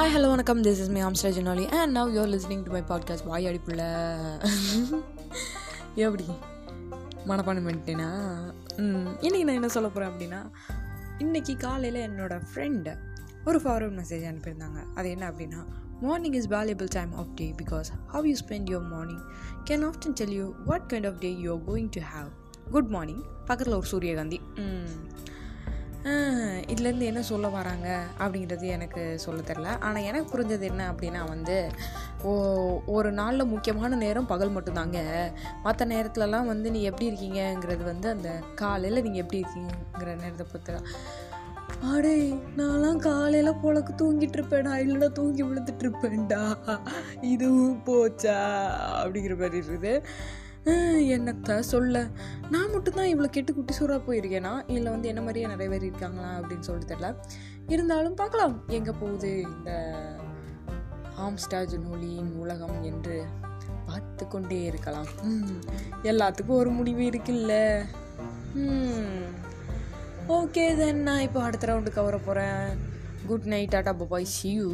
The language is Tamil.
ஹாய் ஹலோ வணக்கம். திஸ் இஸ் மை ஆம்ஸ்டர் ஜெனாலி and now you're listening to my podcast வாய் அடிப்புள்ள. எப்படி? மனப்பாடம் பண்ணிட்டேனா? இன்றைக்கி நான் என்ன சொல்ல போகிறேன் அப்படின்னா இன்றைக்கி காலையில் என்னோடய ஃப்ரெண்டு ஒரு ஃபார்வர்ட் மெசேஜ் அனுப்பியிருந்தாங்க. அது என்ன அப்படின்னா morning is valuable time of day because how you spend your morning can often tell you what kind of day you are going to have good morning பக்கத்தில் ஒரு சூரியகாந்தி. ம். இதுலேருந்து என்ன சொல்ல வராங்க அப்படிங்கிறது எனக்கு சொல்ல தெரில ஆனால் எனக்கு புரிஞ்சது என்ன அப்படின்னா வந்து ஓ ஒரு நாளில் முக்கியமான நேரம் பகல் மட்டும்தாங்க. மற்ற நேரத்துலலாம் வந்து நீ எப்படி இருக்கீங்கங்கிறது வந்து அந்த காலையில் நீங்கள் எப்படி இருக்கீங்கிற நேரத்தை பொறுத்து தான். அடே நான்லாம் காலையில் பொழக்கு தூங்கிட்டு இருப்பேன்டா. இல்லைனா தூங்கி விழுந்துட்டு இருப்பேன்டா. இதுவும் போச்சா அப்படிங்கிற மாதிரி இருக்குது. என்னத்தை சொல்ல? நான் மட்டும்தான் இவ்வளோ கெட்டு குட்டி சூறாக போயிருக்கேனா? இல்லை வந்து என்ன மாதிரியே நிறைய பேர் இருக்காங்களா அப்படின்னு சொல்லிட்டு தெரில இருந்தாலும் பார்க்கலாம். எங்கே போகுது இந்த ஆம்ஸ்டாஜ் நூலியின் உலகம் என்று பார்த்து கொண்டே இருக்கலாம் எல்லாத்துக்கும் ஒரு முடிவு இருக்குல்ல. ஓகே தென் நான் இப்போ அடுத்த ரவுண்டு கவர போகிறேன் good night tata bye see you